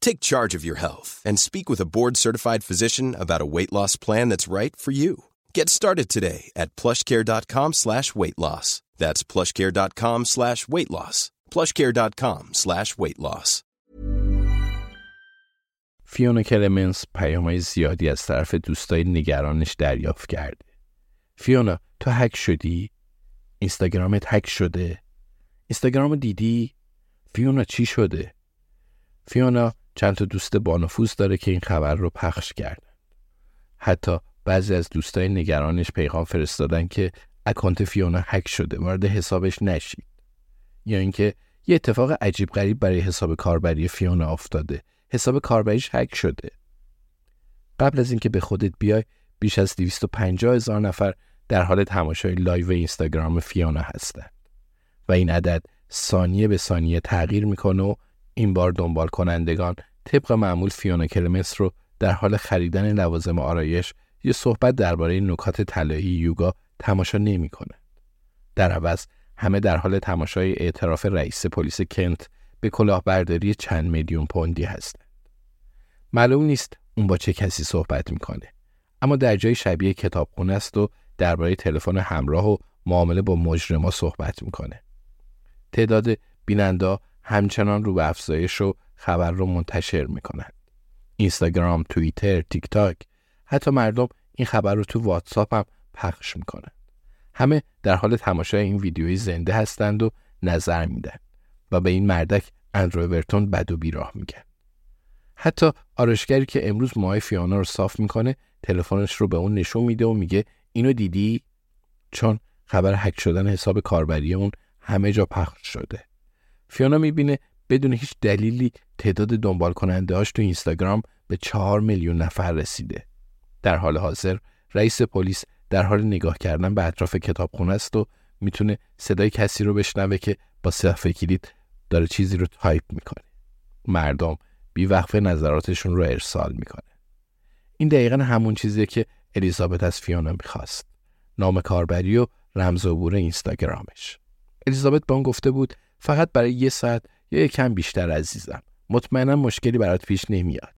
Take charge of your health and speak with a board-certified physician about a weight loss plan that's right for you. Get started today at plushcare.com slash weight loss. That's plushcare.com slash weight loss. plushcare.com slash weight loss. فیونا کلمنس پیامهای زیادی از طرف دوستای نگرانش دریافت کرده. فیونا تو هک شدی؟ اینستاگرامت هک شده؟ اینستاگرام دیدی؟ فیونا چی شده؟ فیونا چند تا دوست بانفوذ داره که این خبر رو پخش کردن. حتی بعضی از دوستای نگرانش پیغام فرستادن که اکانت فیونا هک شده وارد حسابش نشید. یا اینکه یه اتفاق عجیب غریب برای حساب کاربری فیونا افتاده. حساب کاربریش هک شده. قبل از اینکه به خودت بیای بیش از 250 هزار نفر در حال تماشای لایو اینستاگرام فیونا هستند و این عدد ثانیه به ثانیه تغییر می‌کنه و این بار دنبال کنندگان طبق معمول فیونا کلمس رو در حال خریدن لوازم آرایش یا صحبت درباره نکات طلایی یوگا تماشا نمی‌کنند. در عوض همه در حال تماشای اعتراف رئیس پلیس کنت به کلاهبرداری چند میلیون پوندی هستند. معلوم نیست اون با چه کسی صحبت می‌کنه. اما در جای شبیه کتابخونه است و درباره تلفن همراه و معامله با مجرما صحبت می‌کنه. تعداد بیننده همچنان رو به افزایش و خبر رو منتشر می‌کنند. اینستاگرام، توییتر، تیک تاک، حتی مردم این خبر رو تو واتساپ هم پخش می‌کنند. همه در حال تماشای این ویدیوی زنده هستند و نظر میدن و به این مردک اندرو برتون بد و بیراه میگن. حتی آرشگری که امروز موهای فیانا رو صاف می‌کنه تلفنش رو به اون نشون میده و میگه اینو دیدی چون خبر هک شدن حساب کاربری اون همه جا پخش شده. فیانا می‌بینه بدون هیچ دلیلی تعداد دنبال کننده هاش تو اینستاگرام به چهار میلیون نفر رسیده. در حال حاضر رئیس پلیس در حال نگاه کردن به اطراف کتابخونه است و می‌تونه صدای کسی رو بشنوه که با صفحه کلید داره چیزی رو تایپ می‌کنه. مردم بیوقفه نظراتشون رو ارسال می‌کنه. این دقیقا همون چیزیه که الیزابت از فیانا می‌خواست. نام کاربری و رمز عبور اینستاگرامش. الیزابت به اون گفته بود فقط برای یه ساعت یا کم بیشتر عزیزم. مطمئنا مشکلی برات پیش نمیاد.